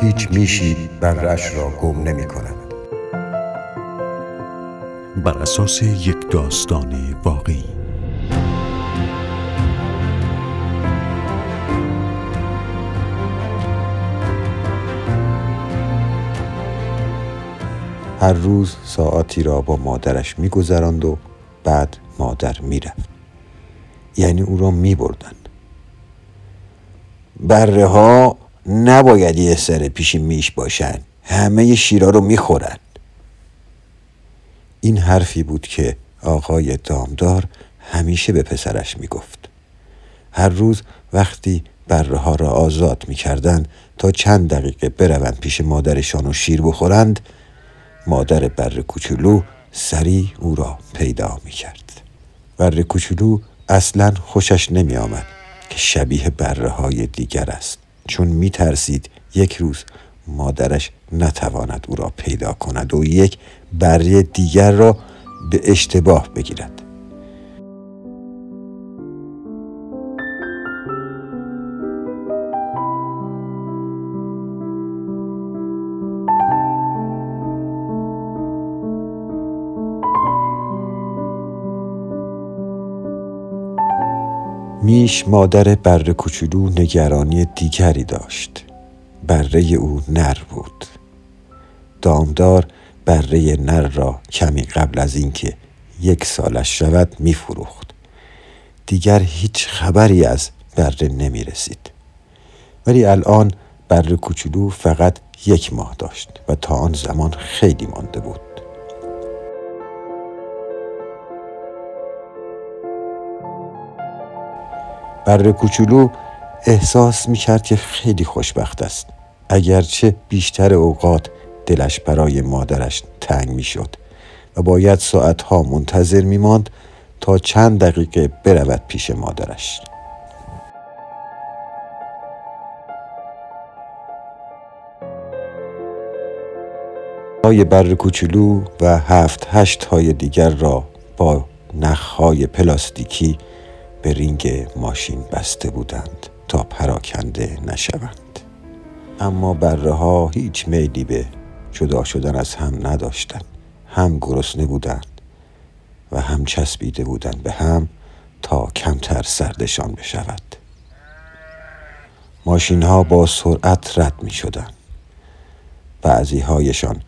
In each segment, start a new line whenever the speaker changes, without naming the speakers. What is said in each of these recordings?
هیچ میشی برش را گم نمی کند.
بر اساس یک داستان واقعی.
هر روز ساعتی را با مادرش میگذراند و بعد مادر می‌رفت یعنی او را میبردن بره ها نباید یه سر پیش میش باشن. همه شیرا رو می‌خورن. این حرفی بود که آقای دامدار همیشه به پسرش می‌گفت. هر روز وقتی بره ها را آزاد می‌کردند تا چند دقیقه بروند پیش مادرشان و شیر بخورند مادر بر کوچولو سری او را پیدا می کرد بر کوچولو اصلا خوشش نمی آمد که شبیه بره های دیگر است. چون می ترسید یک روز مادرش نتواند او را پیدا کند و یک بره دیگر را به اشتباه بگیرد. میش مادر بره کوچولو نگرانی دیگری داشت. بره او نر بود. دامدار بره نر را کمی قبل از اینکه یک سالش شود میفروخت. دیگر هیچ خبری از بره نمی رسید ولی الان بره کوچولو فقط یک ماه داشت و تا آن زمان خیلی مانده بود. بر کوچولو احساس می کرد که خیلی خوشبخت است. اگرچه بیشتر اوقات دلش برای مادرش تنگ می شد و باید ساعتها منتظر می ماند تا چند دقیقه برود پیش مادرش. های بر کوچولو و هفت هشت های دیگر را با نخهای پلاستیکی به رینگ ماشین بسته بودند تا پراکنده نشوند. اما بره ها هیچ میلی به جدا شدن از هم نداشتند. هم گرسنه بودند و هم چسبیده بودند به هم تا کمتر سردشان بشود. ماشین ها با سرعت رد می شدند بعضی هایشان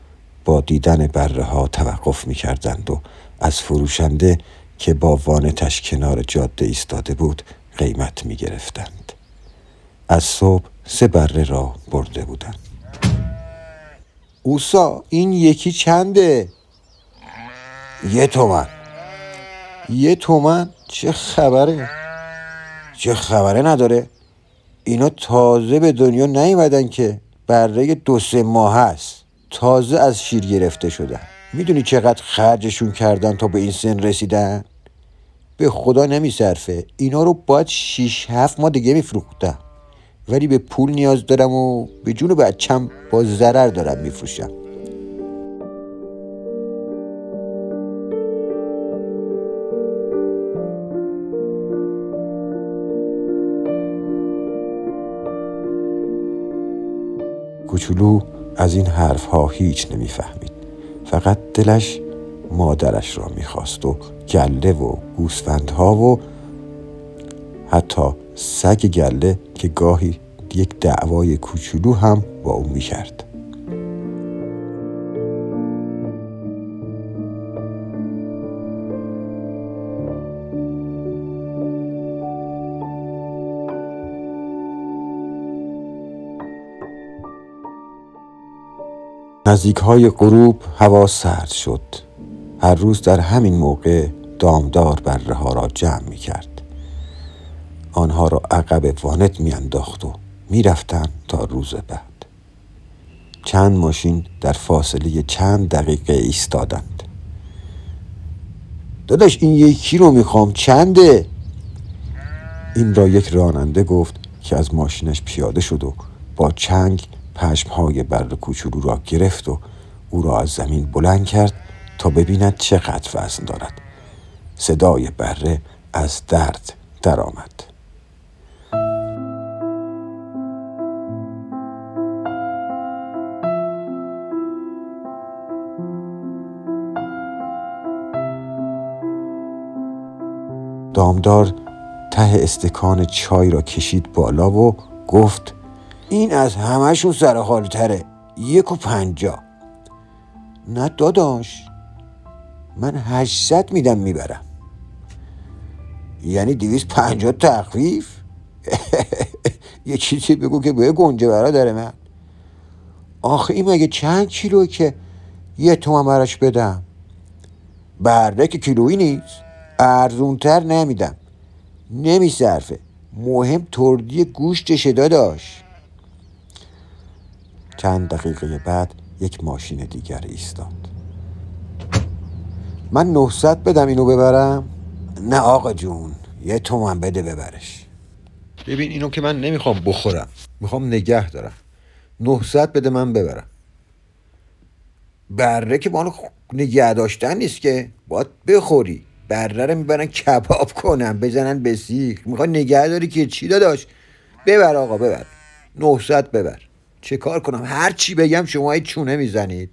با دیدن بره ها توقف می کردند و از فروشنده که با وانتش کنار جاده ایستاده بود قیمت می گرفتند. از صبح سه بره را برده بودند. اوسا این یکی چنده؟ یه تومن یه تومن چه خبره؟ چه خبره نداره؟ اینا تازه به دنیا نیومدن که بره دو سه ماه هست تازه از شیر گرفته شدن می‌دونی چقدر خرجشون کردن تا به این سن رسیدن؟ به خدا نمیصرفه. اینا رو باید شیش هفت ماه دیگه میفروختم ولی به پول نیاز دارم و به جون بچم با ضرر دارم میفروشم. کوچولو از این حرف ها هیچ نمی‌فهمید. فقط دلش مادرش را می‌خواست و گله و گوسفندها و حتی سگ گله که گاهی یک دعوای کوچولو هم با او می‌کرد. نزدیک های غروب هوا سرد شد. هر روز در همین موقع دامدار بره ها را جمع می کرد آنها را عقب وانت می انداخت و می رفتن تا روز بعد. چند ماشین در فاصله چند دقیقه ایستادند. داداش این یکی رو می‌خوام چنده؟ این را یک راننده گفت که از ماشینش پیاده شد و با چنگ پشمهای برد کوچولو را گرفت و او را از زمین بلند کرد تا ببیند چقدر وزن دارد. صدای بره از درد درآمد. دامدار ته استکان چای را کشید بالا و گفت این از همهشون سر تره. یک و پنجا نه داداش. من هشتصد میدم می‌برم. یعنی دویست پنجا تخفیف؟ یه چیزی بگو که به گنجه برادر من. آخه این مگه چند کیلو که یه تومن براش بدم؟ برده که کیلویی نیست. ارزونتر نمیدم. نمیصرفه. مهم تردی گوشتشه داداش. چند دقیقه بعد یک ماشین دیگر ایستاد. من 900 بدم اینو ببرم؟ نه آقا جون یه تومن بده ببرش. ببین اینو که من نمی‌خوام بخورم. می‌خوام نگه دارم. 900 بده من ببرم. بره که بانو نگه داشتن نیست که. باید بخوری. بره رو می‌برن کباب کنن بزنن به سیخ. می‌خوای نگه داری که چی داداش؟ ببر آقا ببر. 900 ببر. چه کار کنم هر چی بگم شما چونه می‌زنید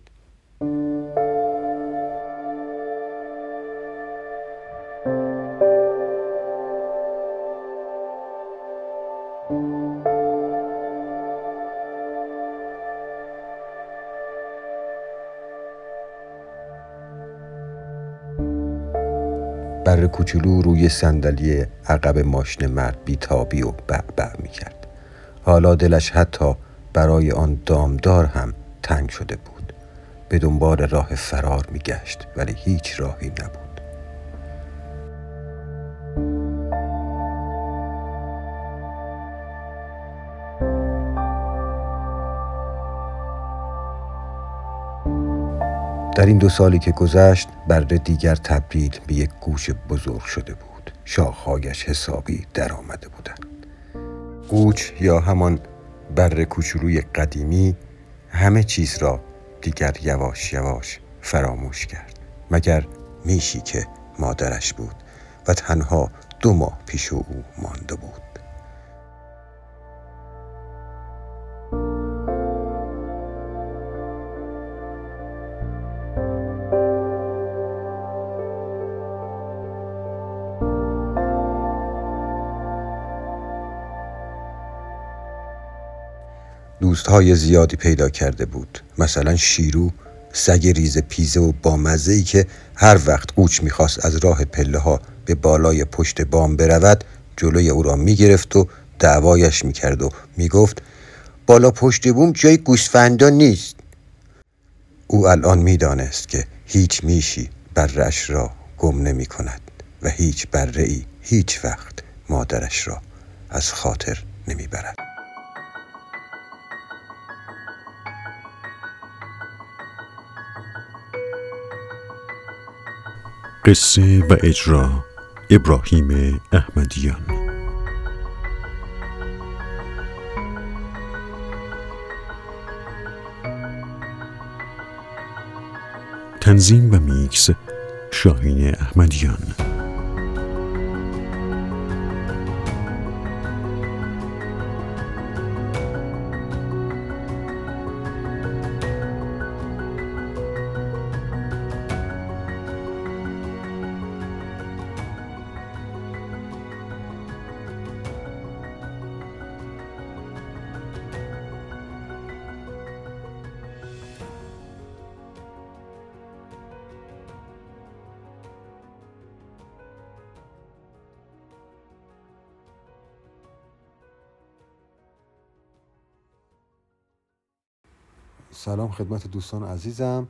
بر کوچولو روی صندلی عقب ماشین مرد بیتابی و بعبع می کرد. حالا دلش حتی برای آن دامدار هم تنگ شده بود. به دنبال راه فرار می گشت ولی هیچ راهی نبود. در این دو سالی که گذشت برده دیگر تبدیل به یک گوش بزرگ شده بود شاخهایش حسابی در آمده بودند گوچ یا همان بر کوچولوی قدیمی همه چیز را دیگر یواش یواش فراموش کرد مگر میشی که مادرش بود و تنها دو ماه پیش او مانده بود. دوستهای زیادی پیدا کرده بود مثلا شیرو سگ ریز پیزه و با ای که هر وقت قوچ می‌خواست از راه پله ها به بالای پشت بام برود جلوی او را می‌گرفت و دعوایش می‌کرد و می‌گفت بالا پشت بوم جای گوسفندا نیست او الان می‌دانست که هیچ میشی برش را گم نمی کند و هیچ ای هیچ وقت مادرش را از خاطر نمی‌برد.
قصه و اجرا ابراهیم احمدیان. تنظیم و میکس شاهین احمدیان.
سلام خدمت دوستان عزیزم.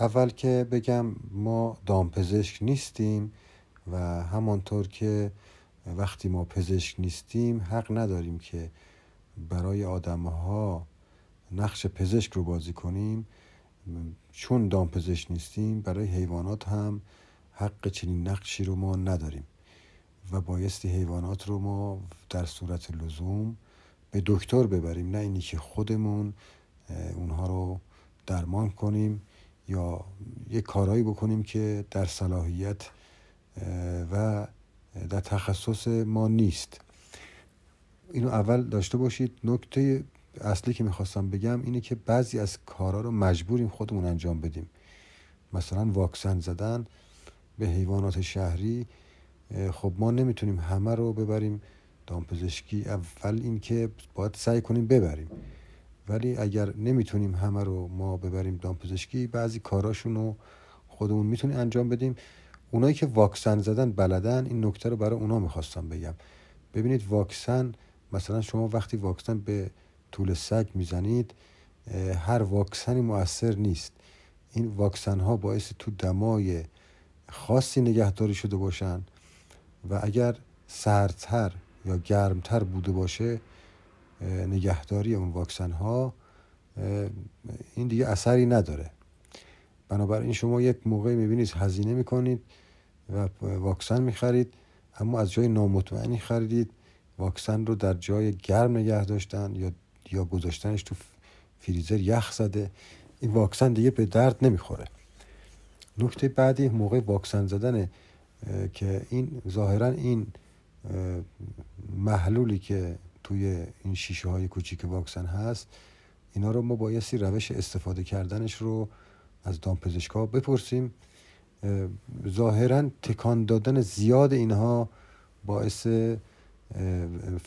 اول که بگم ما دامپزشک نیستیم و همانطور که وقتی ما پزشک نیستیم حق نداریم که برای آدمها نقش پزشک رو بازی کنیم. چون دامپزشک نیستیم برای حیوانات هم حق چنین نقشی رو ما نداریم و بایستی حیوانات رو ما در صورت لزوم به دکتر ببریم. نه اینی که خودمون اونها رو درمان کنیم یا یه کارهایی بکنیم که در صلاحیت و در تخصص ما نیست. اینو اول داشته باشید. نکته اصلی که می‌خواستم بگم اینه که بعضی از کارها رو مجبوریم خودمون انجام بدیم. مثلا واکسن زدن به حیوانات شهری خب ما نمی‌تونیم همه رو ببریم. دامپزشکی اول اینکه باید سعی کنیم ببریم. ولی اگر نمی‌تونیم همه رو ما ببریم دامپزشکی بعضی کاراشون رو خودمون می‌تونیم انجام بدیم. اونایی که واکسن زدن بلدن این نکته رو برای اونا می‌خواستم بگم. ببینید واکسن مثلا شما وقتی واکسن به طول سگ می‌زنید هر واکسنی مؤثر نیست. این واکسن ها باعث تو دمای خاصی نگهداری شده باشن و اگر سردتر یا گرمتر بوده باشه نگهداری اون واکسن ها این دیگه اثری نداره. بنابراین شما یک موقعی می‌بینید هزینه می‌کنید و واکسن می‌خرید اما از جای نامطمئنی خریدید واکسن رو در جای گرم نگه داشتن یا یا گذاشتنش تو فریزر یخ زده این واکسن دیگه به درد نمی‌خوره. نکته بعدی موقع واکسن زدن که این ظاهرا این محلولی که توی این شیشه های کوچیک واکسن هست اینا رو ما بایستی روش استفاده کردنش رو از دامپزشکا بپرسیم. ظاهرا تکان دادن زیاد اینها باعث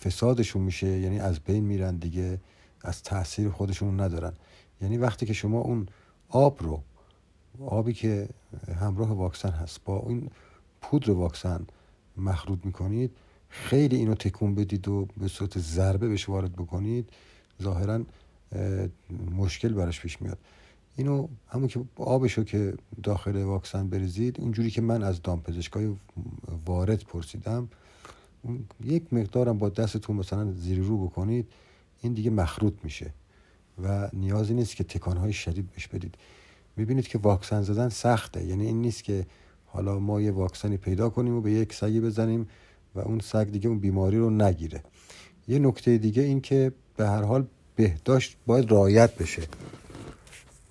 فسادشون میشه یعنی از بین میرن دیگه از تاثیر خودشون ندارن. یعنی وقتی که شما اون آب رو آبی که همراه واکسن هست با این پودر واکسن مخلوط می‌کنید خیلی اینو تکون بدید و به صورت ضربه بهش وارد بکنید ظاهرا مشکل براش پیش میاد. اینو همون که آبشو که داخل واکسن بریزید اونجوری که من از دامپزشکای وارد پرسیدم یک مقدارم با دستتون مثلا زیر رو بکنید این دیگه مخروط میشه و نیازی نیست که تکانهای شدید بهش بدید. می‌بینید که واکسن زدن سخته یعنی این نیست که حالا ما یه واکسنی پیدا کنیم و به یک سگی بزنیم و اون سگ دیگه اون بیماری رو نگیره. یه نکته دیگه این که به هر حال بهداشت باید رعایت بشه.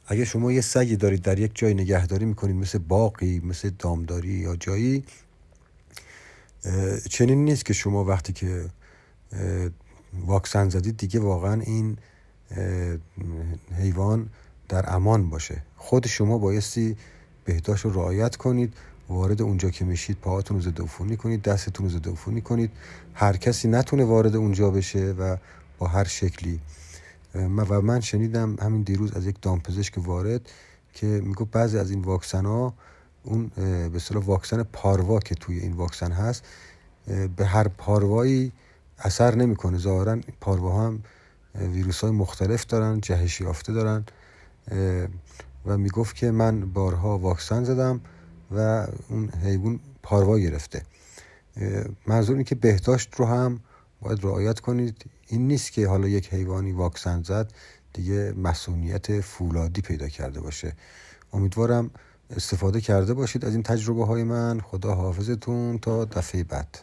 اگه شما یه سگی دارید در یک جای نگهداری می‌کنید مثل باقی مثل دامداری یا جایی چنین نیست که شما وقتی که واکسن زدید دیگه واقعا این حیوان در امان باشه. خود شما بایستی بهداشت رو رعایت کنید. وارد اونجا که میشید پاهاتون رو ضد کنید دستتون رو ضد کنید هر کسی نتونه وارد اونجا بشه و با هر شکلی. و من شنیدم همین دیروز از یک دامپزشک وارد که میگو بعضی از این واکسن ها اون به اصطلاح واکسن پاروا که توی این واکسن هست به هر پاروایی اثر نمی‌کنه. ظاهرا پاروا هم ویروس های مختلف دارن جهش یافته دارن و می‌گفت که من بارها واکسن زدم. و اون حیوان پاروا گرفته. منظور این که بهداشت رو هم باید رعایت کنید. این نیست که حالا یک حیوانی واکسن زد دیگه مسئولیت فولادی پیدا کرده باشه. امیدوارم استفاده کرده باشید از این تجربه های من. خدا حافظتون تا دفعه بعد.